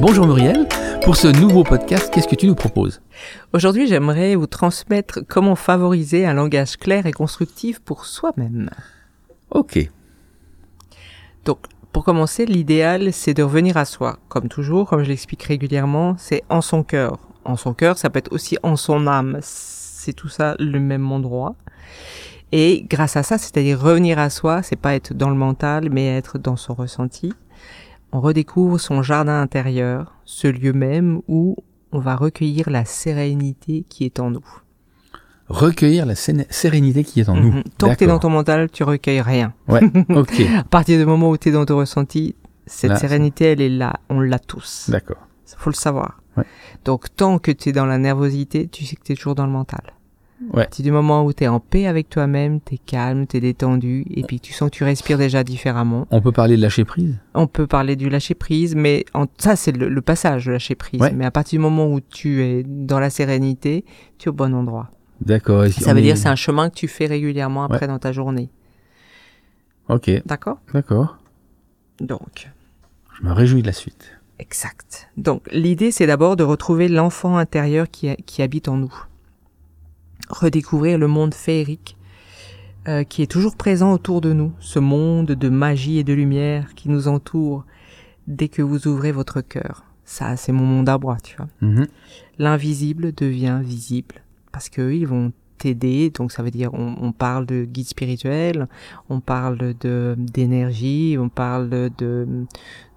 Bonjour Muriel, pour ce nouveau podcast, qu'est-ce que tu nous proposes Aujourd'hui, j'aimerais vous transmettre comment favoriser un langage clair et constructif pour soi-même. Ok. Donc, pour commencer, l'idéal, c'est de revenir à soi. Comme toujours, comme je l'explique régulièrement, c'est en son cœur. En son cœur, ça peut être aussi en son âme. C'est tout ça le même endroit. Et grâce à ça, c'est-à-dire revenir à soi, c'est pas être dans le mental, mais être dans son ressenti. On redécouvre son jardin intérieur, ce lieu même où on va recueillir la sérénité qui est en nous. Recueillir la sérénité qui est en nous. Mhm. Tant que tu es dans ton mental, tu recueilles rien. Ouais, ok. à partir du moment où tu es dans ton ressenti, cette sérénité, elle est là. On l'a tous. D'accord. faut le savoir. Ouais. Donc, tant que tu es dans la nervosité, tu sais que tu es toujours dans le mental. Ouais. À du moment où tu es en paix avec toi-même, tu es calme, tu es détendu, et puis tu sens que tu respires déjà différemment. On peut parler de lâcher prise? On peut parler du lâcher prise, mais en, ça c'est le, passage de lâcher prise. Ouais. Mais à partir du moment où tu es dans la sérénité, tu es au bon endroit. D'accord. Ça veut dire c'est un chemin que tu fais régulièrement après dans ta journée. Ok. D'accord? D'accord. Donc. Je me réjouis de la suite. Exact. Donc l'idée c'est d'abord de retrouver l'enfant intérieur qui, qui habite en nous redécouvrir le monde féerique euh, qui est toujours présent autour de nous, ce monde de magie et de lumière qui nous entoure dès que vous ouvrez votre cœur. Ça, c'est mon monde à bois, tu vois. Mm-hmm. L'invisible devient visible parce que ils vont t'aider. Donc ça veut dire on, on, parle de guide spirituel, on parle de d'énergie, on parle de, de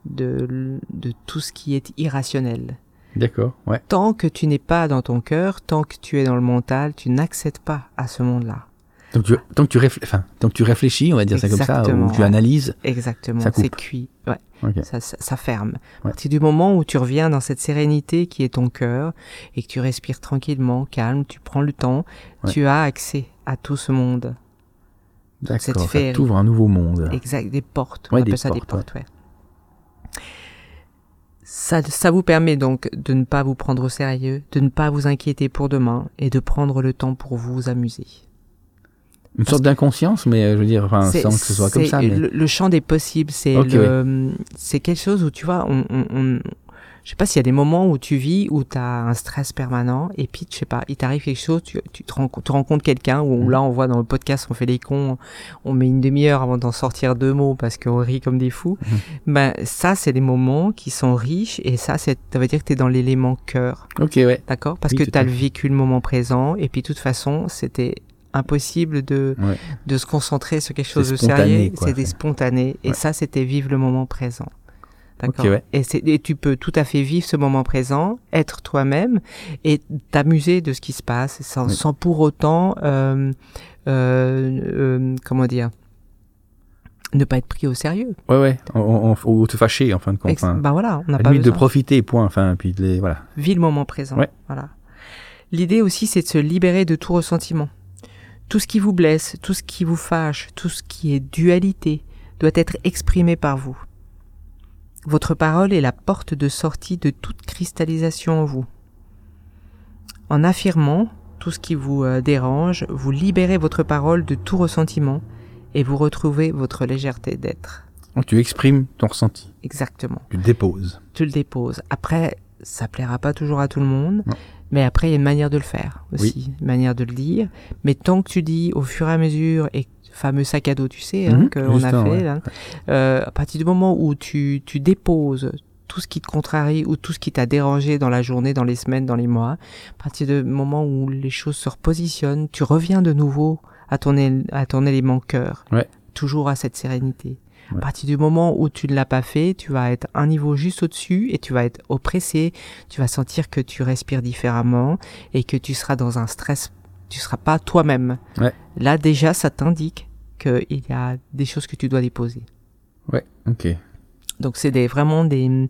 de tout ce qui est irrationnel. D'accord, ouais. Tant que tu n'es pas dans ton cœur, tant que tu es dans le mental, tu n'accèdes pas à ce monde-là. Donc tu, tant, que tu réfléchis, enfin, tant que tu réfléchis, on va dire ça comme ça, ou tu analyses. Exactement, c'est cuit. Ouais. Okay. Ça, ça, ça, ferme. Ouais. À du moment où tu reviens dans cette sérénité qui est ton cœur et que tu respires tranquillement, calme, tu prends le temps, ouais. tu as accès à tout ce monde. D'accord, ça t'ouvre un nouveau monde. Exact, des portes. On appelle ça portes, des portes, ouais. Ça, ça vous permet donc de ne pas vous prendre au sérieux, de ne pas vous inquiéter pour demain et de prendre le temps pour vous amuser. Une sorte d'inconscience, mais je veux dire, enfin, sans que ce soit comme ça. Mais... Le, le, champ des possibles, c'est okay, le, c'est quelque chose où tu vois, on, on, on je sais pas s'il y a des moments où tu vis où tu as un stress permanent et puis je sais pas, il t'arrive quelque chose, tu, tu te, rencontres, tu rencontres quelqu'un ou Mm. là on voit dans le podcast on fait les cons, on met une demi-heure avant d'en sortir deux mots parce qu'on rit comme des fous. Mm. Ben ça c'est des moments qui sont riches et ça c'est ça veut dire que tu es dans l'élément cœur. OK, ouais. D'accord? Parce Oui, que tu as vécu le moment présent et puis de toute façon, c'était impossible de Ouais. de se concentrer sur quelque chose de sérieux, c'était spontané et Ouais. ça c'était vivre le moment présent. D'accord. Ok, ouais. et, tu peux tout à fait vivre ce moment présent, être toi-même et t'amuser de ce qui se passe sans, Oui. sans pour autant, euh, euh, euh, comment dire, ne pas être pris au sérieux. Ouais, ouais. On, on, ou te fâcher, en fin de compte. Ex- bah voilà, on n'a pas limite de besoin. profiter, point. Enfin, puis de les, voilà. Vis le moment présent. Ouais. Voilà. L'idée aussi, c'est de se libérer de tout ressentiment. Tout ce qui vous blesse, tout ce qui vous fâche, tout ce qui est dualité, doit être exprimé par vous. Votre parole est la porte de sortie de toute cristallisation en vous. En affirmant tout ce qui vous euh, dérange, vous libérez votre parole de tout ressentiment et vous retrouvez votre légèreté d'être. Donc tu exprimes ton ressenti. Exactement Tu le déposes. tu le déposes. Après, ça plaira pas toujours à tout le monde, Non. mais après, il y a une manière de le faire aussi, une manière de le dire. Mais tant que tu dis au fur et à mesure, et fameux sac à dos, tu sais, hein, Mhm, qu'on a fait, ouais. là, euh, à partir du moment où tu, tu déposes tout ce qui te contrarie ou tout ce qui t'a dérangé dans la journée, dans les semaines, dans les mois, à partir du moment où les choses se repositionnent, tu reviens de nouveau à ton, à ton élément cœur. Ouais. Toujours à cette sérénité. Ouais. À partir du moment où tu ne l'as pas fait, tu vas être un niveau juste au-dessus et tu vas être oppressé. Tu vas sentir que tu respires différemment et que tu seras dans un stress. Tu seras pas toi-même. Ouais. Là, déjà, ça t'indique qu'il y a des choses que tu dois déposer. Ouais, ok. Donc, c'est des, vraiment des,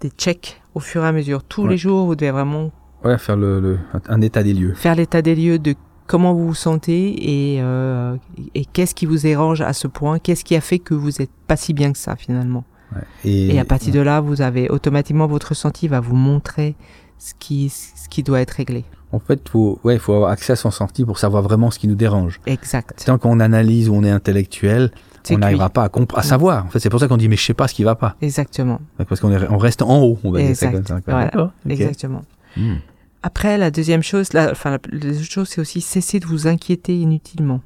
des checks au fur et à mesure. Tous Ouais. les jours, vous devez vraiment Ouais, faire le, le- un état des lieux. faire l'état des lieux de comment vous vous sentez et, euh, et qu'est-ce qui vous dérange à ce point, qu'est-ce qui a fait que vous êtes pas si bien que ça finalement? Ouais. Et, Et à partir de là, vous avez automatiquement votre ressenti va vous montrer ce qui, ce qui doit être réglé. En fait, faut, ouais, faut avoir accès à son ressenti pour savoir vraiment ce qui nous dérange. Exact. Tant qu'on analyse ou on est intellectuel, on n'arrivera pas à, à savoir. En fait, c'est pour ça qu'on dit mais je sais pas ce qui va pas. Exactement. Parce qu'on on reste en haut, on va dire ça comme ça. Exactement. Hmm. Après, la deuxième chose, la, enfin, la, deuxième chose, c'est aussi cesser de vous inquiéter inutilement.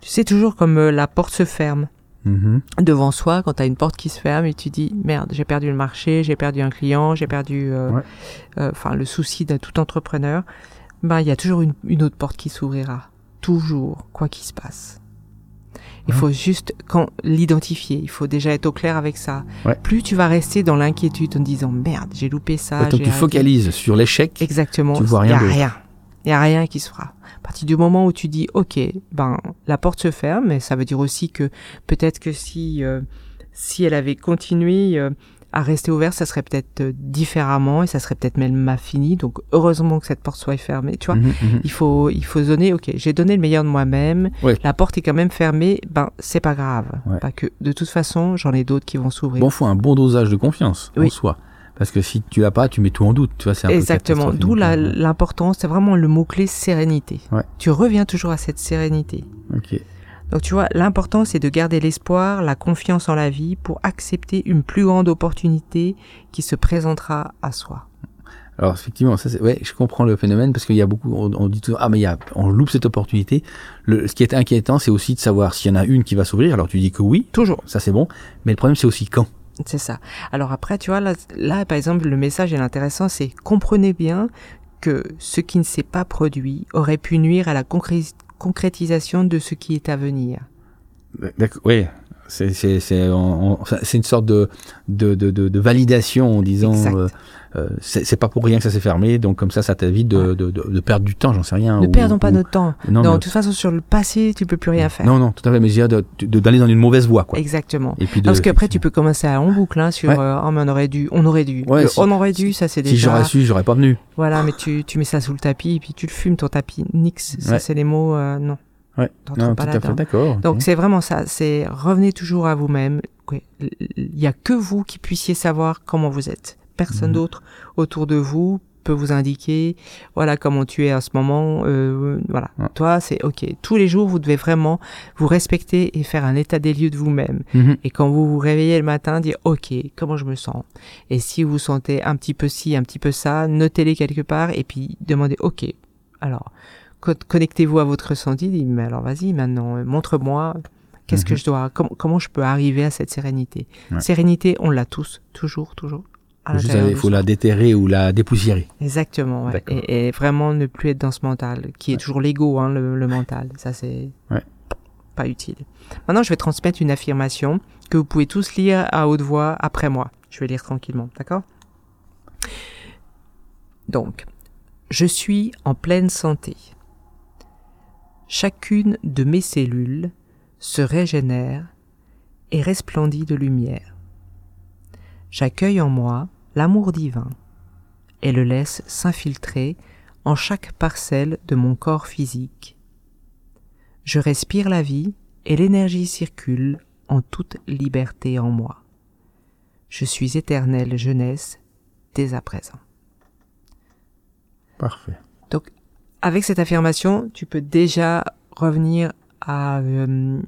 Tu sais toujours comme euh, la porte se ferme mm-hmm. devant soi quand tu as une porte qui se ferme et tu dis merde, j'ai perdu le marché, j'ai perdu un client, j'ai perdu, euh, euh, enfin, le souci d'un tout entrepreneur. Ben, il y a toujours une, une autre porte qui s'ouvrira, toujours, quoi qu'il se passe. Il faut juste quand l'identifier. Il faut déjà être au clair avec ça. Plus tu vas rester dans l'inquiétude en disant merde, j'ai loupé ça. donc tu focalises sur l'échec. Exactement. Tu vois rien. Y a rien. Il y a rien qui se fera. À partir du moment où tu dis ok, ben la porte se ferme, mais ça veut dire aussi que peut-être que si euh, si elle avait continué, euh, à rester ouvert, ça serait peut-être euh, différemment et ça serait peut-être même ma fini. Donc heureusement que cette porte soit fermée. Tu vois, mhm, mhm. il faut il faut donner. Ok, j'ai donné le meilleur de moi-même. La porte est quand même fermée. Ben c'est pas grave. Pas que de toute façon, j'en ai d'autres qui vont s'ouvrir. Bon, faut un bon dosage de confiance en soi. Parce que si tu l'as pas, tu mets tout en doute. Tu vois, c'est Exactement. D'où l'importance, c'est vraiment le mot clé sérénité. Tu reviens toujours à cette sérénité. Ok. Donc tu vois, l'important c'est de garder l'espoir, la confiance en la vie pour accepter une plus grande opportunité qui se présentera à soi. Alors effectivement, ça ouais, je comprends le phénomène parce qu'il y a beaucoup, on, dit toujours, ah mais il y a, on loupe cette opportunité. Le, ce qui est inquiétant, c'est aussi de savoir s'il y en a une qui va s'ouvrir. Alors tu dis que oui, toujours, ça c'est bon, mais le problème c'est aussi quand. C'est ça. Alors après, tu vois, là, par exemple, le message est intéressant, c'est comprenez bien que ce qui ne s'est pas produit aurait pu nuire à la concrétisation de ce qui est à venir. Oui, c'est une sorte de, de, de, de validation en disant euh, euh, c'est pas pour rien que ça s'est fermé, donc comme ça, ça t'évite de, de, de, perdre du temps, j'en sais rien. Ne perdons pas notre temps. Non, de toute façon, sur le passé, tu peux plus rien faire. Non, non, tout à fait, mais j'ai d'aller dans une mauvaise voie, quoi. Exactement. Et puis Parce qu'après, tu peux commencer à en boucle, hein, sur euh, oh, mais on aurait dû, on aurait dû. on aurait dû, ça c'est déjà. Si j'aurais su, j'aurais pas venu. Voilà, mais tu, tu mets ça sous le tapis, et puis tu le fumes, ton tapis. Nix, ça c'est les mots, euh, non. Ouais, non, d'accord. Donc c'est vraiment ça, c'est revenez toujours à vous-même. Il y a que vous qui puissiez savoir comment vous êtes personne mhm. d'autre autour de vous peut vous indiquer voilà comment tu es à ce moment euh, voilà toi c'est ok tous les jours vous devez vraiment vous respecter et faire un état des lieux de vous-même mhm. et quand vous vous réveillez le matin dire ok comment je me sens? Et si vous sentez un petit peu ci un petit peu ça notez-les quelque part et puis demandez ok alors connectez-vous à votre ressenti dites mais alors vas-y maintenant euh, montre-moi qu'est-ce que mhm. je dois comment, comment je peux arriver à cette sérénité sérénité on l'a tous toujours toujours il faut la déterrer ou la dépoussiérer. Exactement, ouais. et, vraiment ne plus être dans ce mental, qui est toujours l'ego, hein, le, mental. Ça, c'est pas utile. Maintenant, je vais transmettre une affirmation que vous pouvez tous lire à haute voix après moi. Je vais lire tranquillement, d'accord? Donc, je suis en pleine santé. Chacune de mes cellules se régénère et resplendit de lumière. J'accueille en moi l'amour divin et le laisse s'infiltrer en chaque parcelle de mon corps physique. Je respire la vie et l'énergie circule en toute liberté en moi. Je suis éternelle jeunesse dès à présent. Parfait. Donc, avec cette affirmation, tu peux déjà revenir à euh,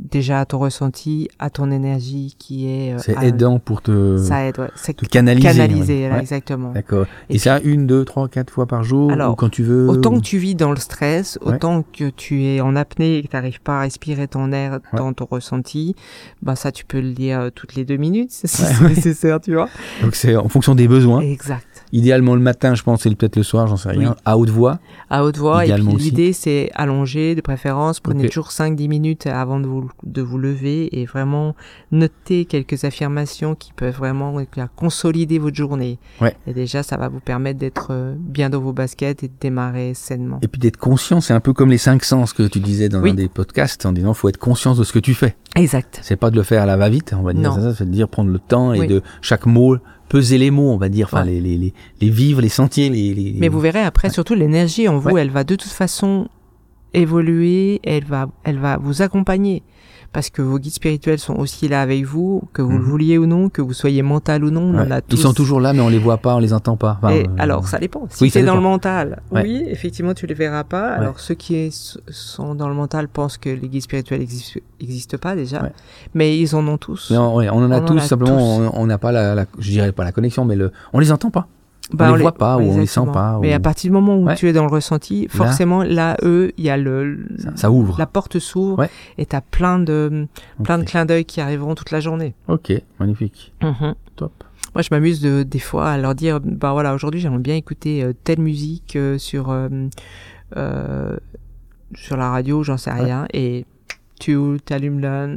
déjà à ton ressenti, à ton énergie qui est. Euh, c'est aidant pour te. Ça aide, ouais. C'est canaliser. Canaliser, exactement. D'accord. Et, ça, une, deux, trois, quatre fois par jour Alors, ou quand tu veux. Autant que tu vis dans le stress, autant que tu es en apnée et que tu n'arrives pas à respirer ton air dans ton ressenti, bah ça, tu peux le dire euh, toutes les deux minutes, si c'est nécessaire, tu vois. Donc c'est en fonction des besoins. Exact. Idéalement le matin, je pense, et peut-être le soir, j'en sais rien. À haute voix. À haute voix. et puis l'idée, c'est allonger de préférence. Prenez toujours 5-10 minutes avant de vous, de vous lever et vraiment noter quelques affirmations qui peuvent vraiment consolider votre journée. Ouais. Et déjà, ça va vous permettre d'être euh, bien dans vos baskets et de démarrer sainement. Et puis d'être conscient, c'est un peu comme les cinq sens que tu disais dans un des podcasts en disant faut être conscient de ce que tu fais. Exact. C'est pas de le faire à la va-vite, on va dire ça, c'est de dire prendre le temps et de chaque mot peser les mots, on va dire, enfin les, les, les, les, vivre, les sentir, les, les... Mais vous verrez après, surtout l'énergie en vous, elle va de toute façon évoluer, elle va, elle va vous accompagner. Parce que vos guides spirituels sont aussi là avec vous, que vous le Mhm. vouliez ou non, que vous soyez mental ou non, on en Ouais. a tous. Ils sont toujours là, mais on les voit pas, on les entend pas. Enfin, Et euh, alors, ça dépend. Si oui, c'est dans le mental, Ouais. oui, effectivement, tu les verras pas. Ouais. Alors, ceux qui est- sont dans le mental pensent que les guides spirituels n'existent pas déjà, mais ils en ont tous. mais on, en a On en tous, a simplement, tous. on- on n'a pas la, la- je dirais pas la connexion, mais le, on les entend pas. Bah, on les voit pas, ou on les sent pas, Mais ou- à partir du moment où Ouais. tu es dans le ressenti, forcément, là, eux, il y a le, Ça, ça ouvre. la porte s'ouvre Ouais. et t'as plein de, plein de Ok. clins d'œil qui arriveront toute la journée. Ok, magnifique, Mhm. top. Moi, je m'amuse de, des fois à leur dire, bah voilà, aujourd'hui, j'aimerais bien écouter euh, telle musique euh, sur euh, euh, sur la radio, j'en sais Ouais. rien, et tu allumes la,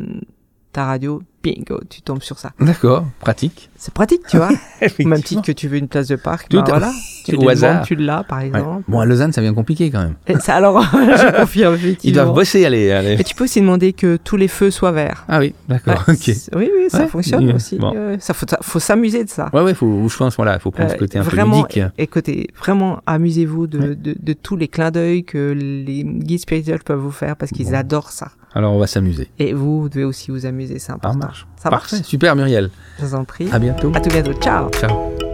ta radio, bingo, tu tombes sur ça. D'accord, pratique. C'est pratique, tu vois. Même titre que tu veux une place de parc, Tout à- voilà, tu au hasard. demandes, tu l'as, par Ouais. exemple. Bon, à Lausanne, ça devient compliqué quand même. Et ça, alors, je confirme, Ils effectivement. doivent bosser, allez, allez. Et tu peux aussi demander que tous les feux soient verts. Ah oui, d'accord, Ouais, ok. Oui, oui, ça Ouais. fonctionne aussi. Bon. Euh, ça faut, faut s'amuser de ça. Ouais, ouais, faut, je pense, voilà, faut prendre ce Euh, côté un vraiment, peu ludique. Écoutez, vraiment, amusez-vous de, Ouais. de, de tous les clins d'œil que les guides spirituels peuvent vous faire parce qu'ils Bon. adorent ça. Alors, on va s'amuser. Et vous, vous devez aussi vous amuser, c'est Ça important. marche. Ça marche. Parfait, super Muriel. Je vous en prie. À bientôt. À tout bientôt. Ciao. Ciao.